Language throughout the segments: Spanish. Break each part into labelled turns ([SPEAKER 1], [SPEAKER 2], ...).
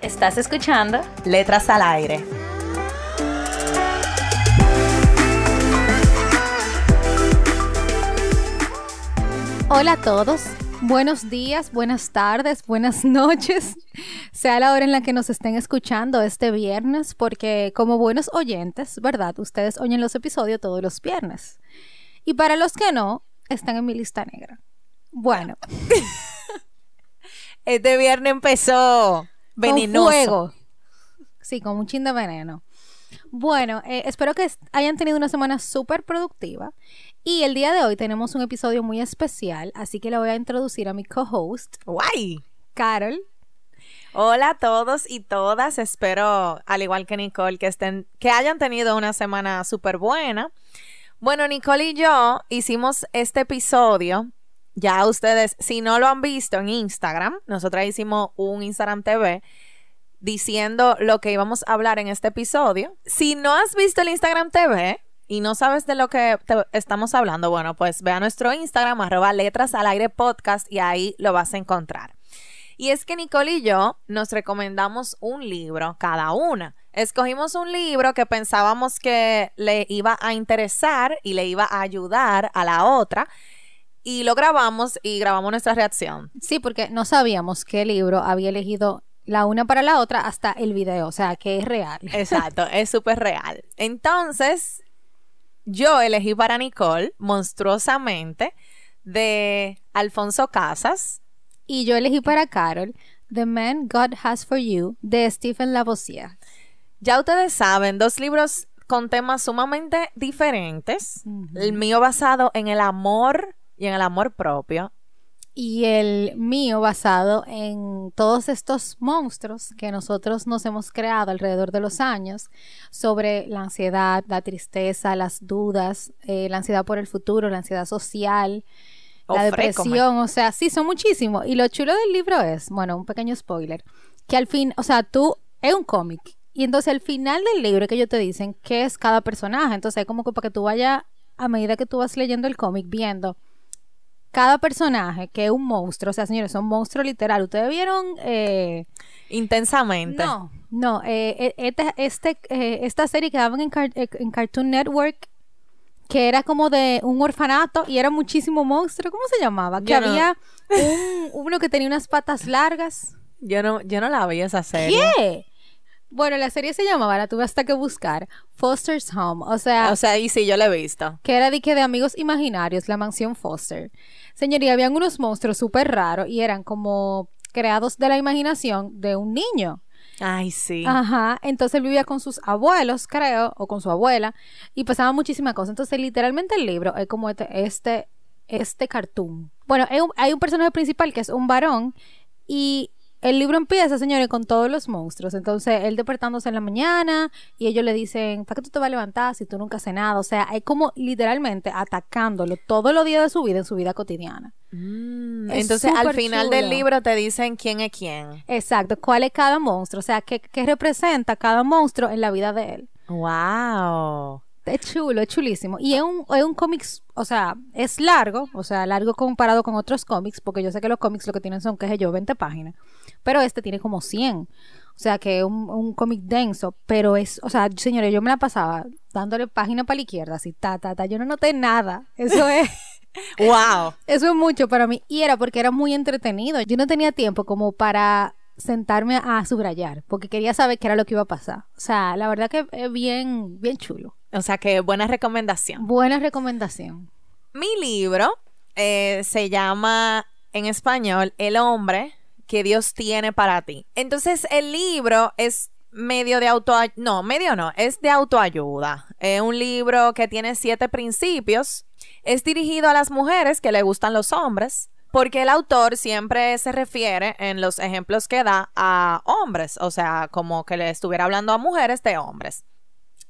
[SPEAKER 1] ¿Estás escuchando?
[SPEAKER 2] Letras al aire.
[SPEAKER 1] Hola a todos. Buenos días, buenas tardes, buenas noches, sea la hora en la que nos estén escuchando este viernes, porque como buenos oyentes, ¿verdad? Ustedes oyen los episodios todos los viernes. Y para los que no, están en mi lista negra. Bueno.
[SPEAKER 2] este viernes empezó venenoso.
[SPEAKER 1] Con fuego. Sí, con un chin de veneno. Bueno, eh, espero que hayan tenido una semana súper productiva. Y el día de hoy tenemos un episodio muy especial, así que le voy a introducir a mi co-host.
[SPEAKER 2] ¡Guay!
[SPEAKER 1] Carol.
[SPEAKER 2] Hola a todos y todas. Espero, al igual que Nicole, que estén, que hayan tenido una semana súper buena. Bueno, Nicole y yo hicimos este episodio. Ya ustedes, si no lo han visto en Instagram, nosotras hicimos un Instagram TV diciendo lo que íbamos a hablar en este episodio. Si no has visto el Instagram TV y no sabes de lo que estamos hablando, bueno, pues ve a nuestro Instagram, arroba letras al aire podcast y ahí lo vas a encontrar. Y es que Nicole y yo nos recomendamos un libro cada una. Escogimos un libro que pensábamos que le iba a interesar y le iba a ayudar a la otra y lo grabamos y grabamos nuestra reacción.
[SPEAKER 1] Sí, porque no sabíamos qué libro había elegido la una para la otra hasta el video, o sea, que es real.
[SPEAKER 2] Exacto, es súper real. Entonces, yo elegí para Nicole, monstruosamente, de Alfonso Casas.
[SPEAKER 1] Y yo elegí para Carol, The Man God Has for You, de Stephen Lavoisier.
[SPEAKER 2] Ya ustedes saben, dos libros con temas sumamente diferentes. El mío basado en el amor y en el amor propio
[SPEAKER 1] y el mío basado en todos estos monstruos que nosotros nos hemos creado alrededor de los años sobre la ansiedad, la tristeza, las dudas, eh, la ansiedad por el futuro, la ansiedad social, la depresión, o sea, sí, son muchísimos. Y lo chulo del libro es, bueno, un pequeño spoiler, que al fin, o sea, tú, es un cómic. Y entonces al final del libro que ellos te dicen qué es cada personaje. Entonces es como que para que tú vayas, a medida que tú vas leyendo el cómic, viendo cada personaje que es un monstruo, o sea, señores, son monstruos literal. ¿Ustedes vieron? Eh,
[SPEAKER 2] Intensamente.
[SPEAKER 1] No, no. Eh, e, este, este eh, esta serie que daban en, en, Cartoon Network, que era como de un orfanato y era muchísimo monstruo. ¿Cómo se llamaba? que había un, uno que tenía unas patas largas.
[SPEAKER 2] Yo no, yo no la vi esa serie.
[SPEAKER 1] ¿Qué? Bueno, la serie se llamaba, la tuve hasta que buscar, Foster's Home. O sea.
[SPEAKER 2] O sea, y sí, yo la he visto.
[SPEAKER 1] Que era de que de amigos imaginarios, la mansión Foster. Señoría, habían unos monstruos súper raros y eran como creados de la imaginación de un niño.
[SPEAKER 2] Ay, sí.
[SPEAKER 1] Ajá. Entonces él vivía con sus abuelos, creo, o con su abuela, y pasaba muchísimas cosas. Entonces, literalmente el libro es como este, este, este cartoon. Bueno, hay un, hay un personaje principal que es un varón, y el libro empieza, señores, con todos los monstruos. Entonces, él despertándose en la mañana y ellos le dicen, ¿para qué tú te vas a levantar si tú nunca haces nada? O sea, es como literalmente atacándolo todos los días de su vida en su vida cotidiana.
[SPEAKER 2] Mm, entonces, al final del libro te dicen quién es quién.
[SPEAKER 1] Exacto, cuál es cada monstruo, o sea, qué, qué representa cada monstruo en la vida de él.
[SPEAKER 2] ¡Wow!
[SPEAKER 1] Es chulo, es chulísimo. Y es un, es un cómic, o sea, es largo, o sea, largo comparado con otros cómics, porque yo sé que los cómics lo que tienen son, qué sé yo, 20 páginas. Pero este tiene como 100. O sea, que es un, un cómic denso, pero es, o sea, señores, yo me la pasaba dándole página para la izquierda, así, ta, ta, ta. Yo no noté nada. Eso es.
[SPEAKER 2] ¡Wow!
[SPEAKER 1] Eso es mucho para mí. Y era porque era muy entretenido. Yo no tenía tiempo como para sentarme a subrayar, porque quería saber qué era lo que iba a pasar. O sea, la verdad que es bien, bien chulo.
[SPEAKER 2] O sea que buena recomendación.
[SPEAKER 1] Buena recomendación.
[SPEAKER 2] Mi libro eh, se llama en español El hombre que Dios tiene para ti. Entonces el libro es medio de auto no medio no es de autoayuda es un libro que tiene siete principios es dirigido a las mujeres que le gustan los hombres porque el autor siempre se refiere en los ejemplos que da a hombres, o sea, como que le estuviera hablando a mujeres de hombres.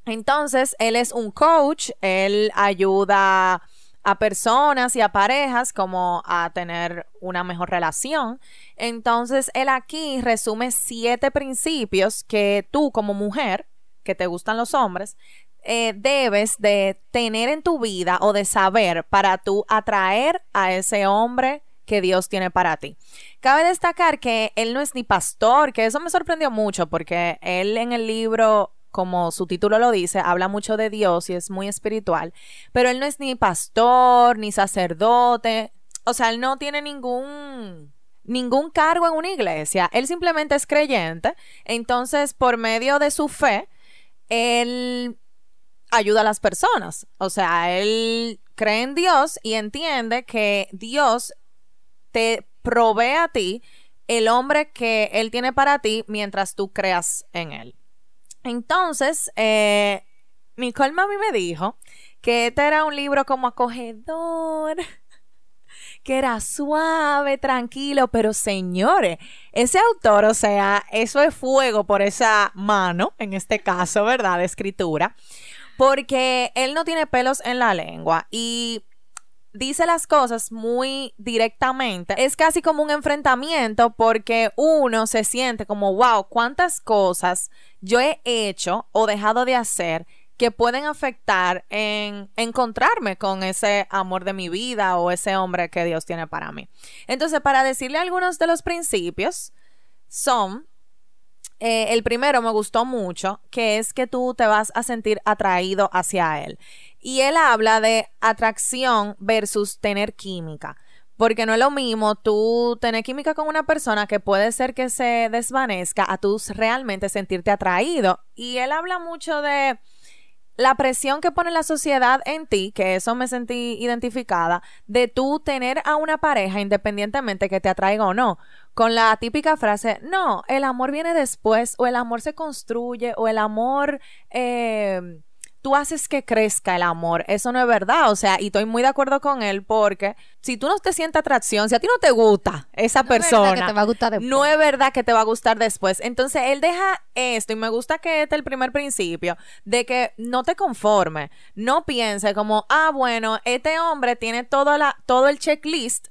[SPEAKER 2] Entonces, él es un coach, él ayuda a personas y a parejas como a tener una mejor relación. Entonces, él aquí resume siete principios que tú como mujer, que te gustan los hombres, eh, debes de tener en tu vida o de saber para tú atraer a ese hombre que Dios tiene para ti. Cabe destacar que él no es ni pastor, que eso me sorprendió mucho porque él en el libro como su título lo dice, habla mucho de Dios y es muy espiritual, pero él no es ni pastor, ni sacerdote, o sea, él no tiene ningún ningún cargo en una iglesia, él simplemente es creyente, entonces por medio de su fe, él ayuda a las personas, o sea, él cree en Dios y entiende que Dios te provee a ti el hombre que él tiene para ti mientras tú creas en él. Entonces, eh, Nicole Mami me dijo que este era un libro como acogedor, que era suave, tranquilo, pero señores, ese autor, o sea, eso es fuego por esa mano, en este caso, ¿verdad? De escritura, porque él no tiene pelos en la lengua y dice las cosas muy directamente. Es casi como un enfrentamiento porque uno se siente como, wow, cuántas cosas yo he hecho o dejado de hacer que pueden afectar en encontrarme con ese amor de mi vida o ese hombre que Dios tiene para mí. Entonces, para decirle algunos de los principios, son, eh, el primero me gustó mucho, que es que tú te vas a sentir atraído hacia Él. Y él habla de atracción versus tener química. Porque no es lo mismo tú tener química con una persona que puede ser que se desvanezca a tú realmente sentirte atraído. Y él habla mucho de la presión que pone la sociedad en ti, que eso me sentí identificada, de tú tener a una pareja independientemente que te atraiga o no, con la típica frase, no, el amor viene después, o el amor se construye, o el amor... Eh, tú haces que crezca el amor. Eso no es verdad. O sea, y estoy muy de acuerdo con él porque si tú no te sientes atracción, si a ti no te gusta esa persona,
[SPEAKER 1] Es que te va a gustar después.
[SPEAKER 2] no es verdad que te va a gustar después. Entonces, él deja esto y me gusta que este es el primer principio de que no te conforme. No piense como, ah, bueno, este hombre tiene todo, la, todo el checklist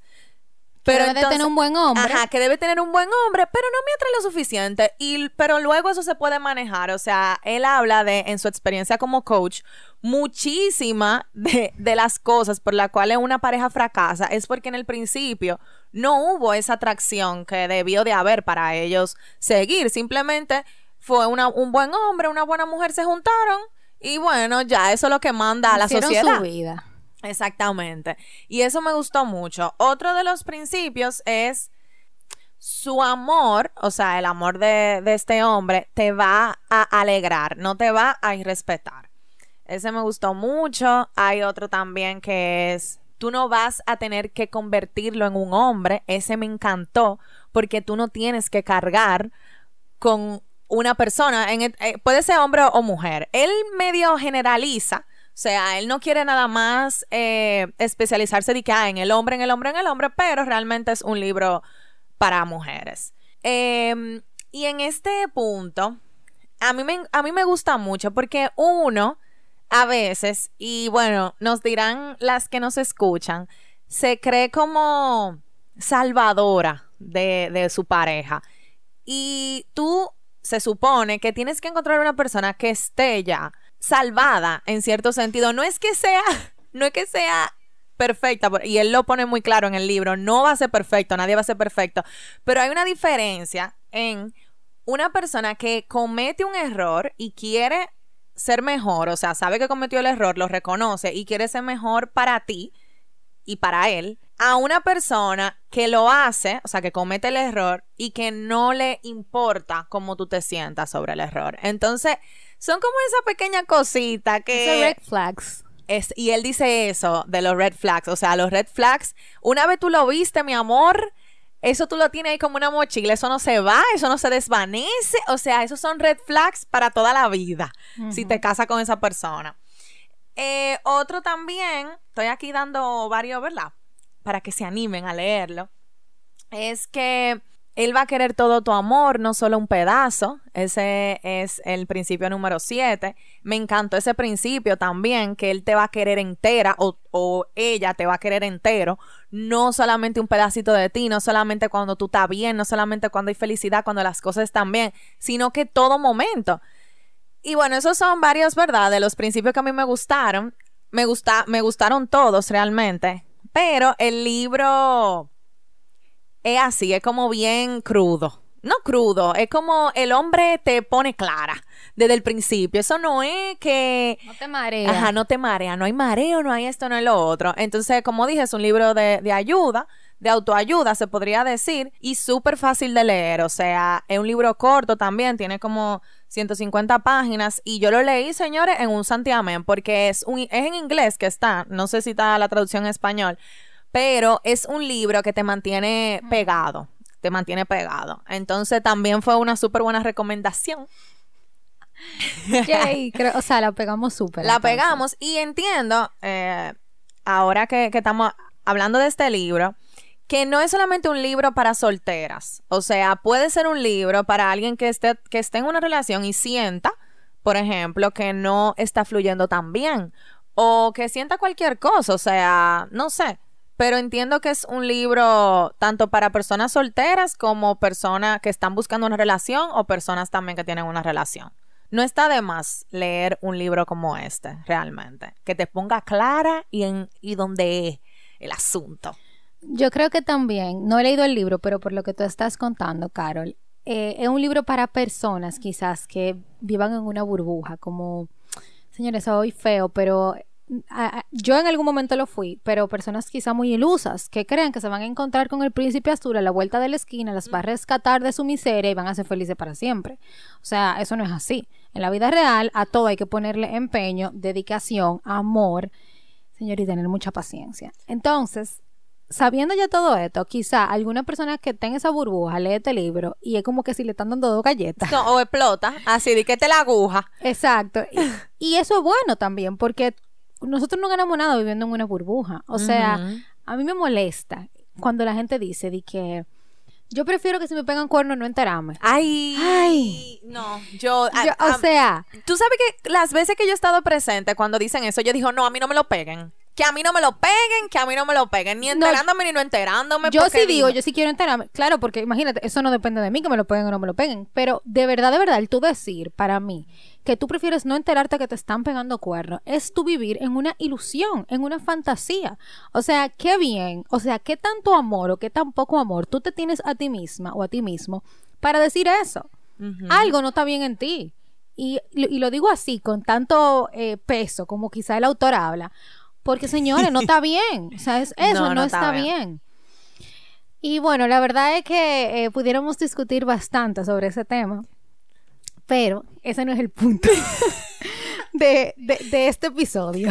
[SPEAKER 1] pero debe tener un buen hombre.
[SPEAKER 2] Ajá, que debe tener un buen hombre, pero no me atrae lo suficiente. Y, pero luego eso se puede manejar. O sea, él habla de, en su experiencia como coach, muchísima de, de las cosas por las cuales una pareja fracasa es porque en el principio no hubo esa atracción que debió de haber para ellos seguir. Simplemente fue una, un buen hombre, una buena mujer, se juntaron. Y bueno, ya eso es lo que manda a la
[SPEAKER 1] Hicieron
[SPEAKER 2] sociedad.
[SPEAKER 1] su vida.
[SPEAKER 2] Exactamente. Y eso me gustó mucho. Otro de los principios es su amor, o sea, el amor de, este hombre, te va a alegrar, no te va a irrespetar. Ese me gustó mucho. Hay otro también que es, tú no vas a tener que convertirlo en un hombre. Ese me encantó porque tú no tienes que cargar con una persona, en el- eh, puede ser hombre o mujer. Él medio generaliza. O sea, él no quiere nada más eh, especializarse de que ah, en el hombre, en el hombre, en el hombre, pero realmente es un libro para mujeres. Eh, y en este punto, a mí, me, a mí me gusta mucho porque uno, a veces, y bueno, nos dirán las que nos escuchan, se cree como salvadora de, de su pareja. Y tú se supone que tienes que encontrar una persona que esté ya salvada en cierto sentido. No es que sea, no es que sea perfecta, y él lo pone muy claro en el libro, no va a ser perfecto, nadie va a ser perfecto, pero hay una diferencia en una persona que comete un error y quiere ser mejor, o sea, sabe que cometió el error, lo reconoce y quiere ser mejor para ti y para él, a una persona que lo hace, o sea, que comete el error y que no le importa cómo tú te sientas sobre el error. Entonces, son como esa pequeña cosita que...
[SPEAKER 1] Red flags.
[SPEAKER 2] Es, y él dice eso de los red flags. O sea, los red flags, una vez tú lo viste, mi amor, eso tú lo tienes ahí como una mochila. Eso no se va, eso no se desvanece. O sea, esos son red flags para toda la vida. Si te casas con esa persona. Eh, otro también, estoy aquí dando varios, ¿verdad? para que se animen a leerlo, es que él va a querer todo tu amor, no solo un pedazo. Ese es el principio número 7. Me encantó ese principio también, que él te va a querer entera o, ella te va a querer entero. No solamente un pedacito de ti, no solamente cuando tú estás bien, no solamente cuando hay felicidad, cuando las cosas están bien, sino que todo momento. Y bueno, esos son varios, ¿verdad? De los principios que a mí me gustaron. Me, gusta, me gustaron todos realmente. Pero el libro es así, es como bien crudo. No crudo, es como el hombre te pone clara desde el principio. Eso no es que...
[SPEAKER 1] No te marea.
[SPEAKER 2] Ajá, no te marea. No hay mareo, no hay esto, no hay lo otro. Entonces, como dije, es un libro de, de ayuda, de autoayuda, se podría decir, y súper fácil de leer. O sea, es un libro corto también, tiene como 150 páginas y yo lo leí, señores, en un santiamén porque es, un, es en inglés que está, no sé si está la traducción en español, pero es un libro que te mantiene pegado, te mantiene pegado. Entonces también fue una súper buena recomendación.
[SPEAKER 1] o sea, la pegamos súper.
[SPEAKER 2] La pegamos y entiendo, eh, ahora que, que estamos hablando de este libro, que no es solamente un libro para solteras. O sea, puede ser un libro para alguien que esté, que esté en una relación y sienta, por ejemplo, que no está fluyendo tan bien. O que sienta cualquier cosa. O sea, no sé pero entiendo que es un libro tanto para personas solteras como personas que están buscando una relación o personas también que tienen una relación. No está de más leer un libro como este, realmente, que te ponga clara y, en, y donde es el asunto.
[SPEAKER 1] Yo creo que también, no he leído el libro, pero por lo que tú estás contando, Carol, eh, es un libro para personas quizás que vivan en una burbuja, como, señores, soy feo, pero yo en algún momento lo fui, pero personas quizá muy ilusas que creen que se van a encontrar con el príncipe azul a la vuelta de la esquina, las va a rescatar de su miseria y van a ser felices para siempre. O sea, eso no es así. En la vida real a todo hay que ponerle empeño, dedicación, amor, señor, y tener mucha paciencia. Entonces, sabiendo ya todo esto, quizá alguna persona que tenga esa burbuja lee este libro y es como que si le están dando dos galletas.
[SPEAKER 2] o explota, así de que te la aguja.
[SPEAKER 1] Exacto. y eso es bueno también, porque nosotros no ganamos nada viviendo en una burbuja. O sea, a mí me molesta cuando la gente dice de que yo prefiero que si me pegan cuernos no enterarme.
[SPEAKER 2] Ay, Ay. no, yo,
[SPEAKER 1] o sea,
[SPEAKER 2] tú sabes que las veces que yo he estado presente cuando dicen eso, yo digo, no, a mí no me lo peguen que a mí no me lo peguen, que a mí no me lo peguen, ni enterándome ni no enterándome.
[SPEAKER 1] Yo sí digo, yo sí quiero enterarme. Claro, porque imagínate, eso no depende de mí que me lo peguen o no me lo peguen. Pero de verdad, de verdad, el tú decir para mí que tú prefieres no enterarte que te están pegando cuernos, es tú vivir en una ilusión, en una fantasía. O sea, qué bien, o sea, qué tanto amor o qué tan poco amor tú te tienes a ti misma o a ti mismo para decir eso. Algo no está bien en ti. Y, lo digo así, con tanto eh, peso como quizá el autor habla, porque, señores, no está bien. O sea, eso no, está, bien. Y bueno, la verdad es que eh, pudiéramos discutir bastante sobre ese tema, pero ese no es el punto de, este episodio.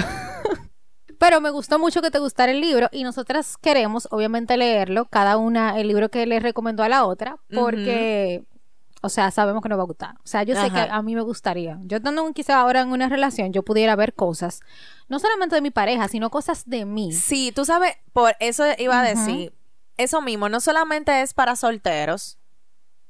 [SPEAKER 1] pero me gustó mucho que te gustara el libro y nosotras queremos, obviamente, leerlo, cada una el libro que le recomendó a la otra, porque o sea, sabemos que nos va a gustar. O sea, yo sé que a mí me gustaría. Yo estando quizá ahora en una relación, yo pudiera ver cosas, no solamente de mi pareja, sino cosas de mí.
[SPEAKER 2] Sí, tú sabes, por eso iba a decir, eso mismo, no solamente es para solteros,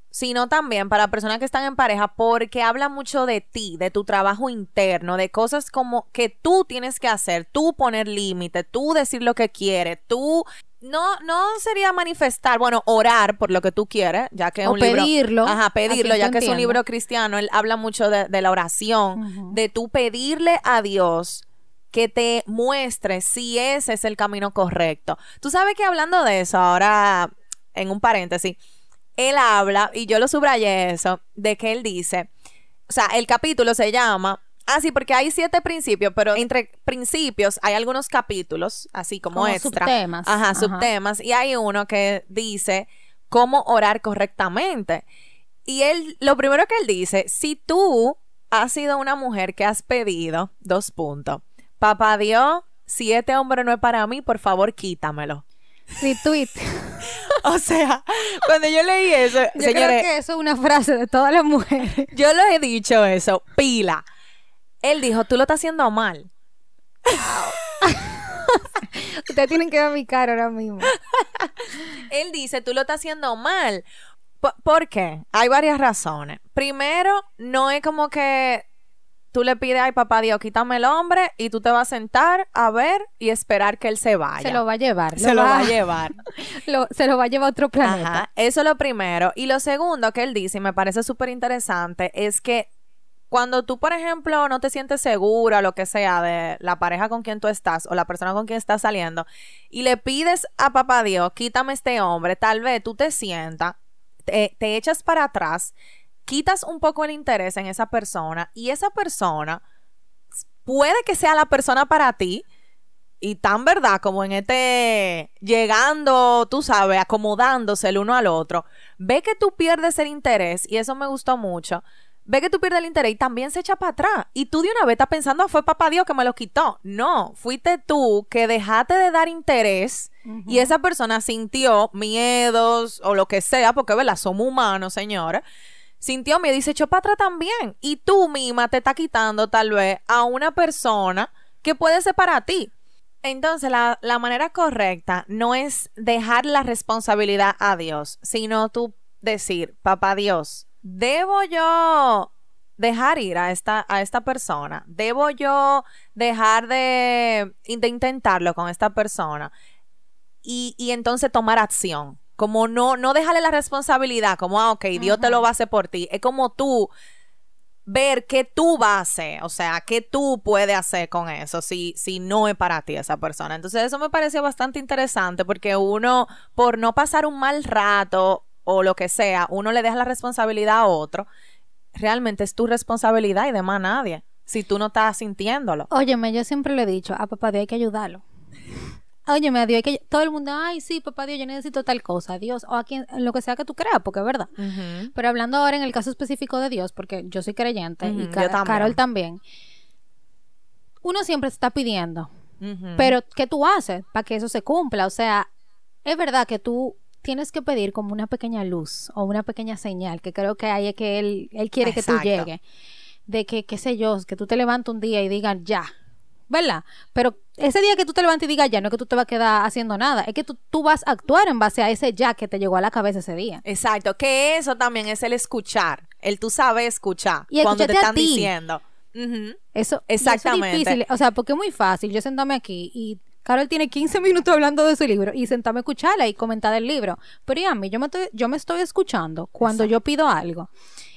[SPEAKER 2] sino también para personas que están en pareja, porque habla mucho de ti, de tu trabajo interno, de cosas como que tú tienes que hacer, tú poner límite, tú decir lo que quieres, tú no, no sería manifestar, bueno, orar por lo que tú quieres, ya que es un
[SPEAKER 1] pedirlo.
[SPEAKER 2] Libro, ajá, pedirlo, ya que es un libro cristiano, él habla mucho de, la oración, de tú pedirle a Dios que te muestre si ese es el camino correcto. Tú sabes que hablando de eso, ahora en un paréntesis, él habla, y yo lo subrayé eso, de que él dice, o sea, el capítulo se llama Ah, sí, porque hay siete principios, pero entre principios hay algunos capítulos, así como, extra.
[SPEAKER 1] Subtemas.
[SPEAKER 2] Ajá, subtemas. Y hay uno que dice cómo orar correctamente. Y él, lo primero que él dice, si tú has sido una mujer que has pedido, dos puntos, papá Dios, si este hombre no es para mí, por favor quítamelo.
[SPEAKER 1] Retweet.
[SPEAKER 2] o sea, cuando yo leí eso,
[SPEAKER 1] yo creo que eso es una frase de todas las mujeres.
[SPEAKER 2] Yo lo he dicho eso, pila. Él dijo, tú lo estás haciendo mal.
[SPEAKER 1] Ustedes tienen que ver mi cara ahora mismo.
[SPEAKER 2] Él dice, tú lo estás haciendo mal. P- ¿Por qué? Hay varias razones. Primero, no es como que tú le pides, ay papá Dios, quítame el hombre y tú te vas a sentar a ver y esperar que él se vaya.
[SPEAKER 1] Se lo va a llevar.
[SPEAKER 2] Se lo va a llevar.
[SPEAKER 1] lo- se lo va a llevar a otro planeta.
[SPEAKER 2] Ajá, eso es lo primero. Y lo segundo que él dice, y me parece súper interesante, es que cuando tú, por ejemplo, no te sientes segura, lo que sea, de la pareja con quien tú estás o la persona con quien estás saliendo, y le pides a papá Dios, quítame este hombre, tal vez tú te sientas, te, te echas para atrás, quitas un poco el interés en esa persona, y esa persona puede que sea la persona para ti, y tan verdad como en este llegando, tú sabes, acomodándose el uno al otro, ve que tú pierdes el interés y eso me gustó mucho. Ve que tú pierdes el interés y también se echa para atrás. Y tú de una vez estás pensando, "Ah, fue papá Dios que me lo quitó. No, fuiste tú que dejaste de dar interés y esa persona sintió miedos o lo que sea, porque, ¿verdad? Somos humanos, señora. Sintió miedo y se echó para atrás también. Y tú misma te estás quitando tal vez a una persona que puede ser para ti. Entonces, la, la manera correcta no es dejar la responsabilidad a Dios, sino tú decir, papá Dios, ¿debo yo dejar ir a esta, a esta persona? ¿Debo yo dejar de, de intentarlo con esta persona? Y, y entonces tomar acción. Como no, no dejarle la responsabilidad, como, ah, ok, Dios te lo va a hacer por ti. Es como tú ver qué tú vas a hacer, o sea, qué tú puedes hacer con eso si, si no es para ti esa persona. Entonces eso me pareció bastante interesante porque uno, por no pasar un mal rato o lo que sea, uno le deja la responsabilidad a otro. Realmente es tu responsabilidad y de más nadie, si tú no estás sintiéndolo.
[SPEAKER 1] Óyeme, yo siempre le he dicho, a papá Dios hay que ayudarlo. Óyeme, a Dios hay que... Todo el mundo, ay, sí, papá Dios, yo necesito tal cosa, Dios, o a quien, lo que sea que tú creas, porque es verdad. Pero hablando ahora en el caso específico de Dios, porque yo soy creyente y
[SPEAKER 2] también.
[SPEAKER 1] Carol también, uno siempre está pidiendo, pero ¿qué tú haces para que eso se cumpla? O sea, es verdad que tú tienes que pedir como una pequeña luz o una pequeña señal, que creo que ahí es que él, él quiere que tú llegues, de que, qué sé yo, que tú te levantes un día y digas ya, ¿verdad? Pero ese día que tú te levantes y digas ya, no es que tú te vas a quedar haciendo nada, es que tú, tú vas a actuar en base a ese ya que te llegó a la cabeza ese día.
[SPEAKER 2] Exacto, que eso también es el escuchar, el tú sabes escuchar
[SPEAKER 1] Y
[SPEAKER 2] cuando te están diciendo.
[SPEAKER 1] Eso,
[SPEAKER 2] Exactamente.
[SPEAKER 1] eso es difícil. O sea, porque es muy fácil yo sentarme aquí y Carol tiene 15 minutos hablando de su libro y sentarme a escucharla y comentar el libro. Pero y a mí, yo me estoy, yo me estoy escuchando cuando yo pido algo.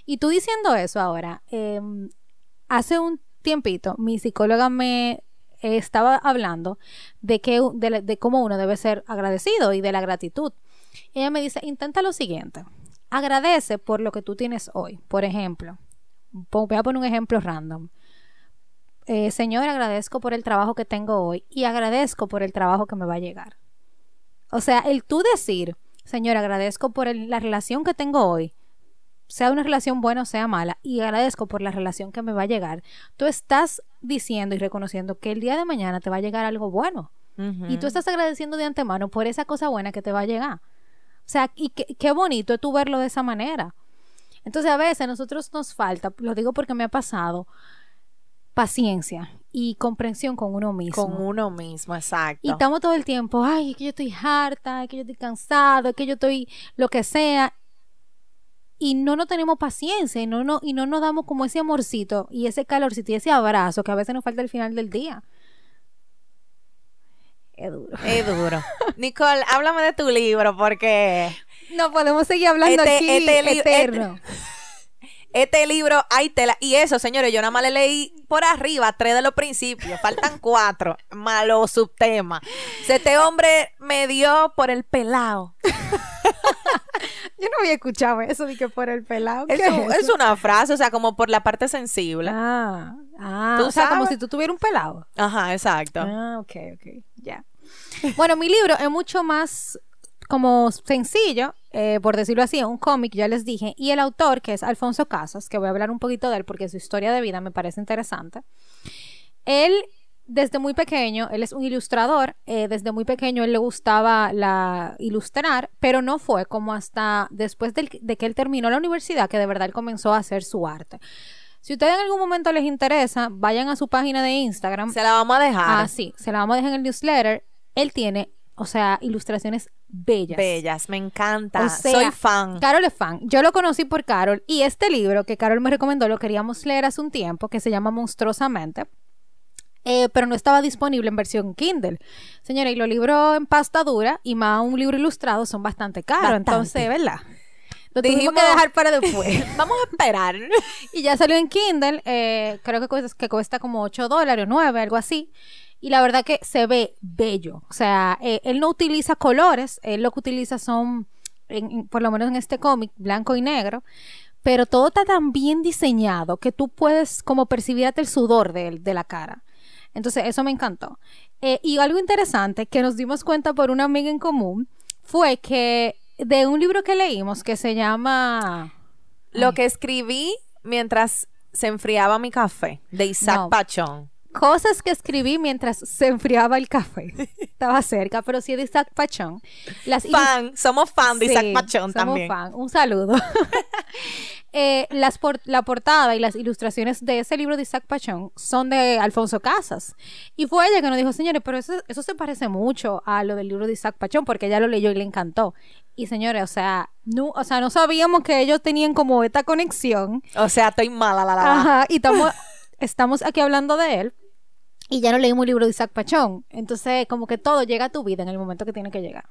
[SPEAKER 1] Y tú diciendo eso ahora, eh, hace un tiempito mi psicóloga me estaba hablando de, que, de, de cómo uno debe ser agradecido y de la gratitud. Ella me dice, intenta lo siguiente. Agradece por lo que tú tienes hoy. Por ejemplo, voy a poner un ejemplo random. Eh, señor, agradezco por el trabajo que tengo hoy y agradezco por el trabajo que me va a llegar. O sea, el tú decir, Señor, agradezco por el- la relación que tengo hoy, sea una relación buena o sea mala, y agradezco por la relación que me va a llegar, tú estás diciendo y reconociendo que el día de mañana te va a llegar algo bueno. Y tú estás agradeciendo de antemano por esa cosa buena que te va a llegar. O sea, y qué, qué bonito es tú verlo de esa manera. Entonces a veces a nosotros nos falta, lo digo porque me ha pasado, paciencia y comprensión con uno mismo.
[SPEAKER 2] Con uno mismo, exacto.
[SPEAKER 1] Y estamos todo el tiempo, ay, es que yo estoy harta, es que yo estoy cansado, es que yo estoy lo que sea. Y no nos tenemos paciencia y no, no, y no nos damos como ese amorcito y ese calorcito y ese abrazo que a veces nos falta al final del día. Es duro.
[SPEAKER 2] Es duro. Nicole, háblame de tu libro porque
[SPEAKER 1] No podemos seguir hablando
[SPEAKER 2] Este-
[SPEAKER 1] aquí
[SPEAKER 2] este
[SPEAKER 1] eterno.
[SPEAKER 2] este libro hay tela. Y eso, señores, yo nada más le leí por arriba tres de los principios. Faltan cuatro. Malo subtema. Este hombre me dio por el pelado.
[SPEAKER 1] Yo no había escuchado eso de que por el pelado. ¿qué
[SPEAKER 2] Es, una frase, o sea, como por la parte sensible.
[SPEAKER 1] Ah, ah,
[SPEAKER 2] ¿Tú
[SPEAKER 1] o sea, como si tú tuvieras un pelado.
[SPEAKER 2] Ajá, exacto.
[SPEAKER 1] Ah, ok, ok, ya. Bueno, mi libro es mucho más como sencillo, eh, por decirlo así, un cómic, ya les dije, y el autor, que es Alfonso Casas, que voy a hablar un poquito de él porque su historia de vida me parece interesante. Él, desde muy pequeño, él es un ilustrador, eh, desde muy pequeño él le gustaba la ilustrar, pero no fue como hasta después del- de que él terminó la universidad que de verdad él comenzó a hacer su arte. Si ustedes en algún momento les interesa, vayan a su página de Instagram.
[SPEAKER 2] Se la vamos a dejar.
[SPEAKER 1] Ah, sí, se la vamos a dejar en el newsletter. Él tiene, o sea, ilustraciones bellas.
[SPEAKER 2] Bellas, me encanta.
[SPEAKER 1] O sea,
[SPEAKER 2] Soy fan.
[SPEAKER 1] Carol es fan. Yo lo conocí por Carol y este libro que Carol me recomendó lo queríamos leer hace un tiempo, que se llama Monstruosamente. eh, pero no estaba disponible en versión Kindle. Señora, y los libros en pasta dura y más un libro ilustrado son bastante caros.
[SPEAKER 2] Bastante.
[SPEAKER 1] Entonces, ¿verdad? Lo tuvimos
[SPEAKER 2] Dijimos-
[SPEAKER 1] que dejar para después.
[SPEAKER 2] Vamos a esperar.
[SPEAKER 1] y ya salió en Kindle. eh, creo que cuesta, que cuesta como 8 dólares o 9, algo así. Y la verdad que se ve bello. O sea, eh, él no utiliza colores. Él lo que utiliza son, en- en- por lo menos en este cómic, blanco y negro. Pero todo está tan bien diseñado que tú puedes como percibir hasta el sudor de, de la cara. Entonces, eso me encantó. Eh, y algo interesante que nos dimos cuenta por una amiga en común fue que de un libro que leímos que se llama...
[SPEAKER 2] Lo que escribí mientras se enfriaba mi café, de Isaac
[SPEAKER 1] No.
[SPEAKER 2] Pachón.
[SPEAKER 1] Cosas que escribí mientras se enfriaba el café. Estaba cerca, pero sí de Isaac Pachón. Las
[SPEAKER 2] Fan, somos fan de Isaac
[SPEAKER 1] Sí,
[SPEAKER 2] Pachón
[SPEAKER 1] somos
[SPEAKER 2] también.
[SPEAKER 1] fan. Un saludo. Eh, las por- la portada y las ilustraciones de ese libro de Isaac Pachón son de Alfonso Casas. Y fue ella que nos dijo, señores, pero eso, eso se parece mucho a lo del libro de Isaac Pachón, porque ella lo leyó y le encantó. Y señores, o sea, no, o sea, no sabíamos que ellos tenían como esta conexión.
[SPEAKER 2] O sea, estoy mala, la, la, la.
[SPEAKER 1] Ajá, y estamos, estamos aquí hablando de él. Y ya no leímos un libro de Isaac Pachón. Entonces, como que todo llega a tu vida en el momento que tiene que llegar.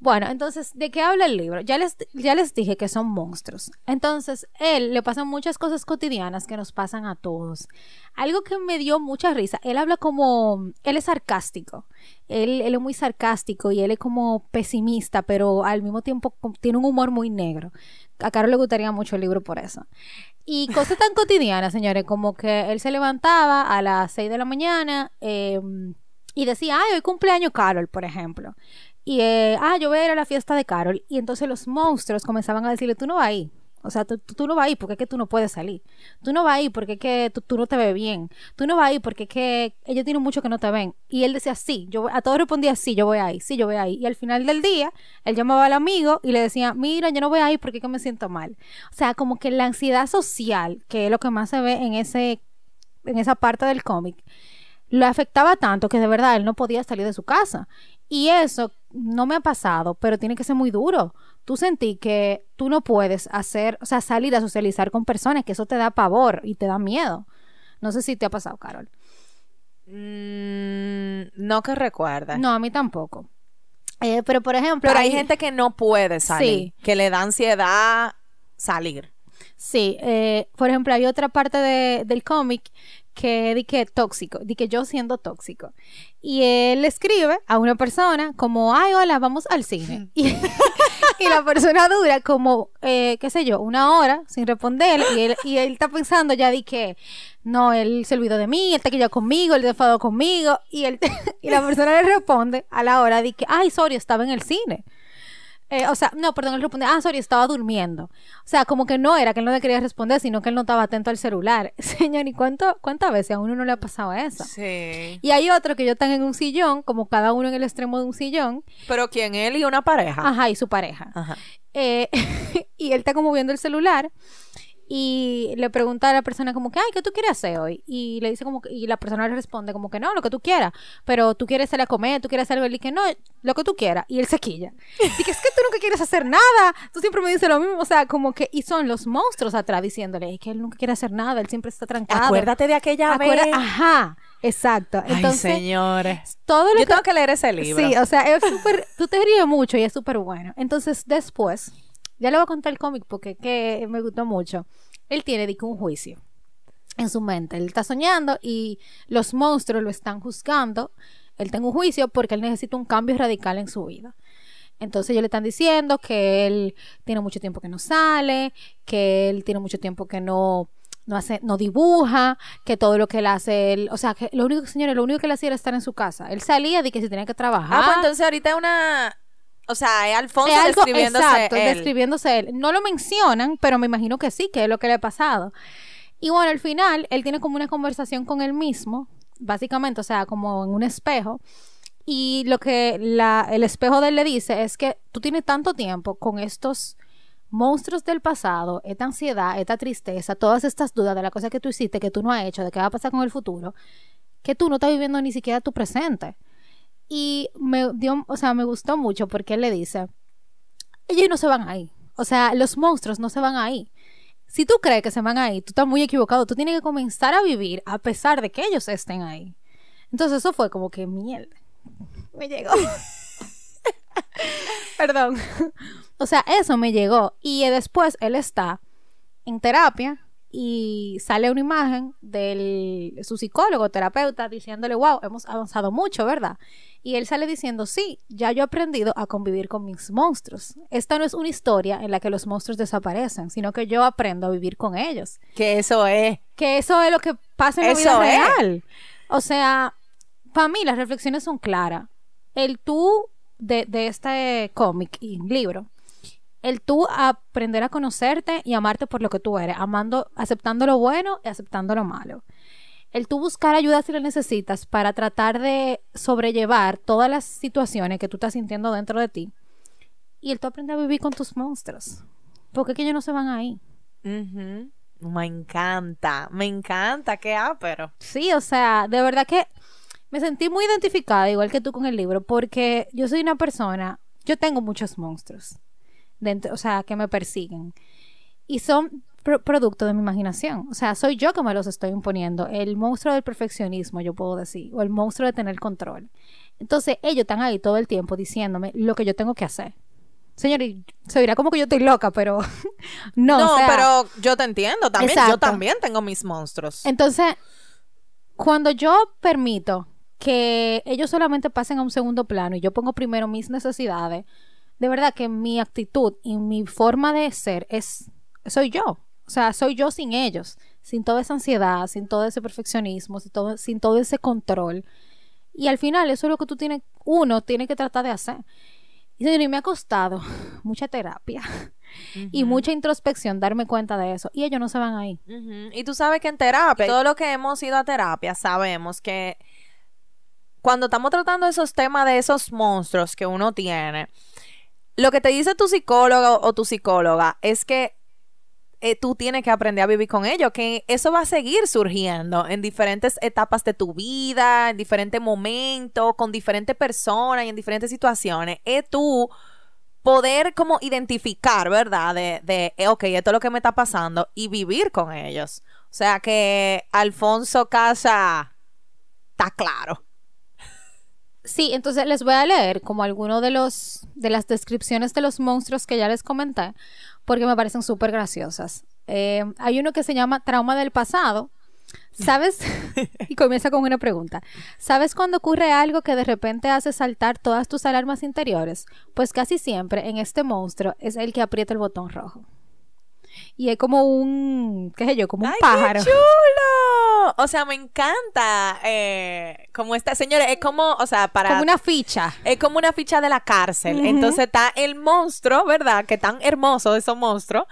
[SPEAKER 1] Bueno, entonces, ¿de qué habla el libro? Ya les, ya les dije que son monstruos. Entonces, él le pasan muchas cosas cotidianas que nos pasan a todos. Algo que me dio mucha risa, él habla como, él es sarcástico. Él, él es muy sarcástico y él es como pesimista, pero al mismo tiempo tiene un humor muy negro. A Carol le gustaría mucho el libro por eso. Y cosas tan cotidianas, señores, como que él se levantaba a las 6 de la mañana eh, y decía, ay, hoy cumpleaños Carol, por ejemplo. Y, eh, ah, yo voy a ir a la fiesta de Carol. Y entonces los monstruos comenzaban a decirle, tú no vas ahí. O sea, tú, tú- no vas ahí porque es que tú no puedes salir. Tú no vas ahí porque es que tú, no te ves bien. Tú no vas ahí porque es que ellos tienen mucho que no te ven. Y él decía, sí, yo a todos respondía, sí, yo voy ahí, sí, yo voy ahí. Y al final del día, él llamaba al amigo y le decía, mira, yo no voy ahí porque es que me siento mal. O sea, como que la ansiedad social, que es lo que más se ve en, ese, en esa parte del cómic, lo afectaba tanto que de verdad él no podía salir de su casa. Y eso no me ha pasado, pero tiene que ser muy duro. Tú sentí que tú no puedes hacer, o sea, salir a socializar con personas, que eso te da pavor y te da miedo. No sé si te ha pasado, Carol.
[SPEAKER 2] Mm, no que recuerda.
[SPEAKER 1] No, a mí tampoco. Eh, pero por ejemplo,
[SPEAKER 2] Pero hay gente que no puede salir,
[SPEAKER 1] Sí.
[SPEAKER 2] que le da ansiedad salir.
[SPEAKER 1] Sí, eh, por ejemplo, hay otra parte de- del cómic que di que tóxico, di que yo siendo tóxico. Y él escribe a una persona como, ay, hola, vamos al cine. Y, y la persona dura como, eh, qué sé yo, una hora sin responder. Y él, y él está pensando ya di que, no, él se olvidó de mí, él está ya conmigo, él está enfadado conmigo. Y, él, y la persona le responde a la hora, di que, ay, sorry, estaba en el cine. Eh, o sea, no, perdón, él responde, ah, sorry, estaba durmiendo. O sea, como que no era que él no le quería responder, sino que él no estaba atento al celular. Señor, ¿y cuánto, cuántas veces a uno no le ha pasado eso?
[SPEAKER 2] Sí.
[SPEAKER 1] Y hay otro que ellos están en un sillón, como cada uno en el extremo de un sillón,
[SPEAKER 2] Pero ¿quién? Él y una pareja.
[SPEAKER 1] ajá, y su pareja.
[SPEAKER 2] Ajá.
[SPEAKER 1] Eh, y él está como viendo el celular y le pregunta a la persona como que, ay, ¿qué tú quieres hacer hoy? Y le dice como que, y la persona le responde como que no, lo que tú quieras, pero tú quieres salir a comer, tú quieres hacer algo, y dice, no, lo que tú quieras. Y él se quilla. Dice, es que tú nunca quieres hacer nada, tú siempre me dices lo mismo, o sea, como que, y son los monstruos atrás diciéndole, es que él nunca quiere hacer nada, él siempre está trancado.
[SPEAKER 2] Acuérdate de aquella
[SPEAKER 1] Acuerda-
[SPEAKER 2] vez.
[SPEAKER 1] Ajá, exacto.
[SPEAKER 2] Ay,
[SPEAKER 1] Entonces,
[SPEAKER 2] señores.
[SPEAKER 1] todo lo
[SPEAKER 2] Yo
[SPEAKER 1] que
[SPEAKER 2] tengo que leer ese libro.
[SPEAKER 1] Sí, o sea, es súper, tú te ríes mucho y es súper bueno. Entonces, después, ya le voy a contar el cómic porque que me gustó mucho. Él tiene un juicio en su mente. Él está soñando y los monstruos lo están juzgando. Él tiene un juicio porque él necesita un cambio radical en su vida. Entonces ellos le están diciendo que él tiene mucho tiempo que no sale, que él tiene mucho tiempo que no, no hace, no dibuja, que todo lo que él hace, él, o sea, que lo único señores, lo único que él hacía era estar en su casa. Él salía de que si tenía que trabajar.
[SPEAKER 2] Ah, pues entonces ahorita una. O sea, es Alfonso
[SPEAKER 1] Es algo-
[SPEAKER 2] describiéndose
[SPEAKER 1] exacto,
[SPEAKER 2] él.
[SPEAKER 1] describiéndose él. No lo mencionan, pero me imagino que sí, que es lo que le ha pasado. Y bueno, al final, él tiene como una conversación con él mismo, básicamente, o sea, como en un espejo. Y lo que la- el espejo de él le dice es que tú tienes tanto tiempo con estos monstruos del pasado, esta ansiedad, esta tristeza, todas estas dudas de la cosa que tú hiciste, que tú no has hecho, de qué va a pasar con el futuro, que tú no estás viviendo ni siquiera tu presente. Y me dio, o sea, me gustó mucho porque él le dice, ellos no se van ahí. O sea, los monstruos no se van ahí. Si tú crees que se van ahí, tú estás muy equivocado. Tú tienes que comenzar a vivir a pesar de que ellos estén ahí. Entonces eso fue como que mierda. Me llegó. Perdón. o sea, eso me llegó. Y después él está en terapia y sale una imagen de su psicólogo, terapeuta, diciéndole, wow, hemos avanzado mucho, ¿verdad? Y él sale diciendo, sí, ya yo he aprendido a convivir con mis monstruos. Esta no es una historia en la que los monstruos desaparecen, sino que yo aprendo a vivir con ellos.
[SPEAKER 2] Que eso es.
[SPEAKER 1] Que eso es lo que pasa en la vida real. O sea, para mí las reflexiones son claras. El tú de, de este cómic y libro el tú aprender a conocerte y amarte por lo que tú eres, amando, aceptando lo bueno y aceptando lo malo. El tú buscar ayuda si lo necesitas para tratar de sobrellevar todas las situaciones que tú estás sintiendo dentro de ti. Y el tú aprender a vivir con tus monstruos. Porque es que ellos no se van ahí.
[SPEAKER 2] Me encanta, me encanta, qué pero
[SPEAKER 1] Sí, o sea, de verdad que me sentí muy identificada, igual que tú con el libro, porque yo soy una persona, yo tengo muchos monstruos o sea, que me persiguen. Y son producto de mi imaginación. O sea, soy yo que me los estoy imponiendo. El monstruo del perfeccionismo, yo puedo decir, o el monstruo de tener control. Entonces, ellos están ahí todo el tiempo diciéndome lo que yo tengo que hacer. Señor, se dirá como que yo estoy loca, pero no.
[SPEAKER 2] No, pero yo te entiendo también. Yo también tengo mis monstruos.
[SPEAKER 1] Entonces, cuando yo permito que ellos solamente pasen a un segundo plano y yo pongo primero mis necesidades, de verdad que mi actitud y mi forma de ser es, soy yo. O sea, soy yo sin ellos, sin toda esa ansiedad, sin todo ese perfeccionismo, sin todo, sin todo ese control. Y al final eso es lo que tú tienes, uno tiene que tratar de hacer. Y me ha costado mucha terapia y mucha introspección darme cuenta de eso. Y ellos no se van ahí.
[SPEAKER 2] Y tú sabes que en terapia, todo lo que hemos ido a terapia, sabemos que cuando estamos tratando esos temas de esos monstruos que uno tiene, lo que te dice tu psicólogo o tu psicóloga es que eh, tú tienes que aprender a vivir con ello, que eso va a seguir surgiendo en diferentes etapas de tu vida, en diferentes momentos, con diferentes personas y en diferentes situaciones. Es tú poder como identificar, ¿verdad? De, de, eh, ok, esto es lo que me está pasando y vivir con ellos. O sea que Alfonso Casa está claro.
[SPEAKER 1] Sí, entonces les voy a leer como alguno de los de las descripciones de los monstruos que ya les comenté, porque me parecen súper graciosas. Eh, hay uno que se llama Trauma del pasado. ¿Sabes? y comienza con una pregunta. ¿Sabes cuando ocurre algo que de repente hace saltar todas tus alarmas interiores? Pues casi siempre en este monstruo es el que aprieta el botón rojo y es como un, qué sé yo, como un Ay, pájaro.
[SPEAKER 2] Qué chulo! O sea, me encanta. Eh, como esta señora, es como, o sea, para.
[SPEAKER 1] Como una ficha.
[SPEAKER 2] Es como una ficha de la cárcel. Entonces está el monstruo, ¿verdad? Que tan hermoso esos monstruos.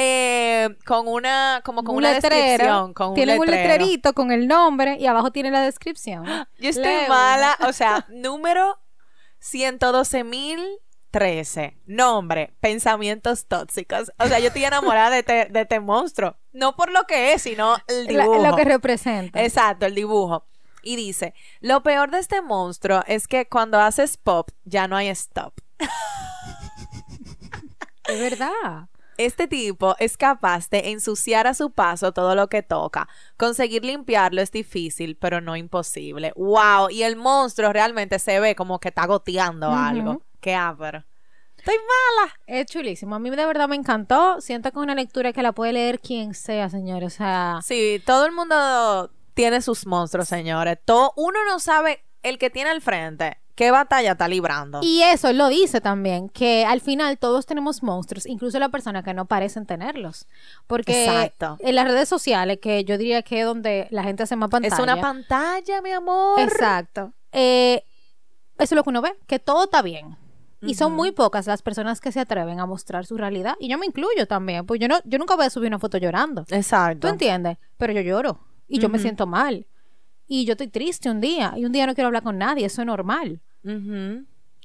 [SPEAKER 2] Eh, con una, como con una descripción. Con
[SPEAKER 1] tiene un, letrerito con el nombre y abajo tiene la descripción.
[SPEAKER 2] Yo estoy mala, o sea, número 112 mil 13. Nombre, pensamientos tóxicos. O sea, yo estoy enamorada de este, de este monstruo. No por lo que es, sino el dibujo.
[SPEAKER 1] lo que representa.
[SPEAKER 2] Exacto, el dibujo. Y dice, lo peor de este monstruo es que cuando haces pop, ya no hay stop.
[SPEAKER 1] Es verdad.
[SPEAKER 2] Este tipo es capaz de ensuciar a su paso todo lo que toca. Conseguir limpiarlo es difícil, pero no imposible. ¡Wow! Y el monstruo realmente se ve como que está goteando algo. ¡Qué ápero! ¡Estoy mala!
[SPEAKER 1] Es chulísimo. A mí de verdad me encantó. Siento que es una lectura que la puede leer quien sea, señores. O sea...
[SPEAKER 2] Sí, todo el mundo tiene sus monstruos, señores. Todo, uno no sabe el que tiene al frente qué batalla está librando.
[SPEAKER 1] Y eso lo dice también, que al final todos tenemos monstruos, incluso la persona que no parecen tenerlos. Porque en las redes sociales, que yo diría que es donde la gente hace más pantalla.
[SPEAKER 2] Es una pantalla, mi amor.
[SPEAKER 1] Exacto. Eh, eso es lo que uno ve, que todo está bien. Y son muy pocas las personas que se atreven a mostrar su realidad. Y yo me incluyo también, pues yo no, yo nunca voy a subir una foto llorando.
[SPEAKER 2] Exacto.
[SPEAKER 1] ¿Tú entiendes? Pero yo lloro. Y yo me siento mal. Y yo estoy triste un día. Y un día no quiero hablar con nadie. Eso es normal.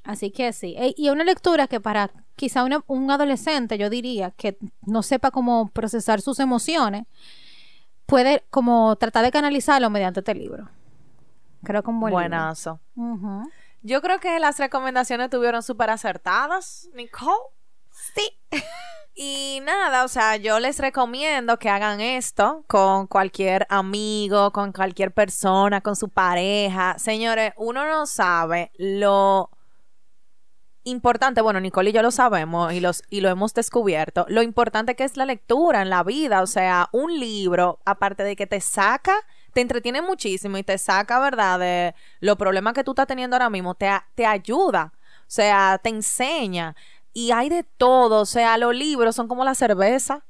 [SPEAKER 1] Así que sí. E, y una lectura que para quizá un adolescente, yo diría, que no sepa cómo procesar sus emociones, puede como tratar de canalizarlo mediante este libro. Creo que un buen
[SPEAKER 2] Buenazo. Yo creo que las recomendaciones tuvieron súper acertadas, Nicole.
[SPEAKER 1] Sí.
[SPEAKER 2] Y nada, o sea, yo les recomiendo que hagan esto con cualquier amigo, con cualquier persona, con su pareja. Señores, uno no sabe lo importante, bueno, Nicole y yo lo sabemos y, los, y lo hemos descubierto, lo importante que es la lectura en la vida, o sea, un libro, aparte de que te saca, te entretiene muchísimo y te saca, ¿verdad?, de los problemas que tú estás teniendo ahora mismo, te, te ayuda, o sea, te enseña. Y hay de todo, o sea, los libros son como la cerveza.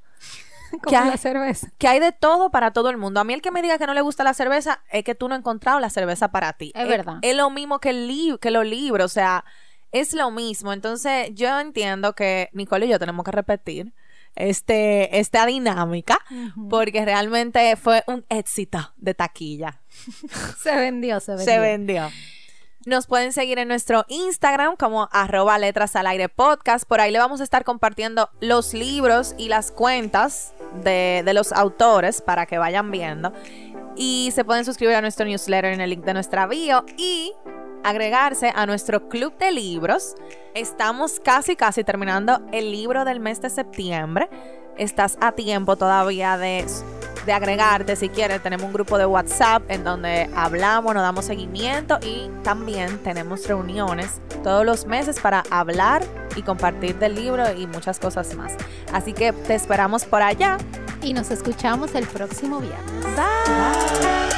[SPEAKER 1] como la cerveza.
[SPEAKER 2] Que hay de todo para todo el mundo. A mí el que me diga que no le gusta la cerveza es que tú no has encontrado la cerveza para ti.
[SPEAKER 1] Es, verdad.
[SPEAKER 2] Es lo mismo que, el que los libros, o sea, es lo mismo. Entonces, yo entiendo que Nicole y yo tenemos que repetir este, esta dinámica porque realmente fue un éxito de taquilla.
[SPEAKER 1] se vendió, se vendió.
[SPEAKER 2] Se vendió. Nos pueden seguir en nuestro Instagram como arroba letras al aire podcast. Por ahí le vamos a estar compartiendo los libros y las cuentas de, de los autores para que vayan viendo. Y se pueden suscribir a nuestro newsletter en el link de nuestra bio. Y agregarse a nuestro club de libros. Estamos casi, casi terminando el libro del mes de septiembre. Estás a tiempo todavía de, de agregarte si quieres. Tenemos un grupo de WhatsApp en donde hablamos, nos damos seguimiento y también tenemos reuniones todos los meses para hablar y compartir del libro y muchas cosas más. Así que te esperamos por allá.
[SPEAKER 1] Y nos escuchamos el próximo viernes. Bye.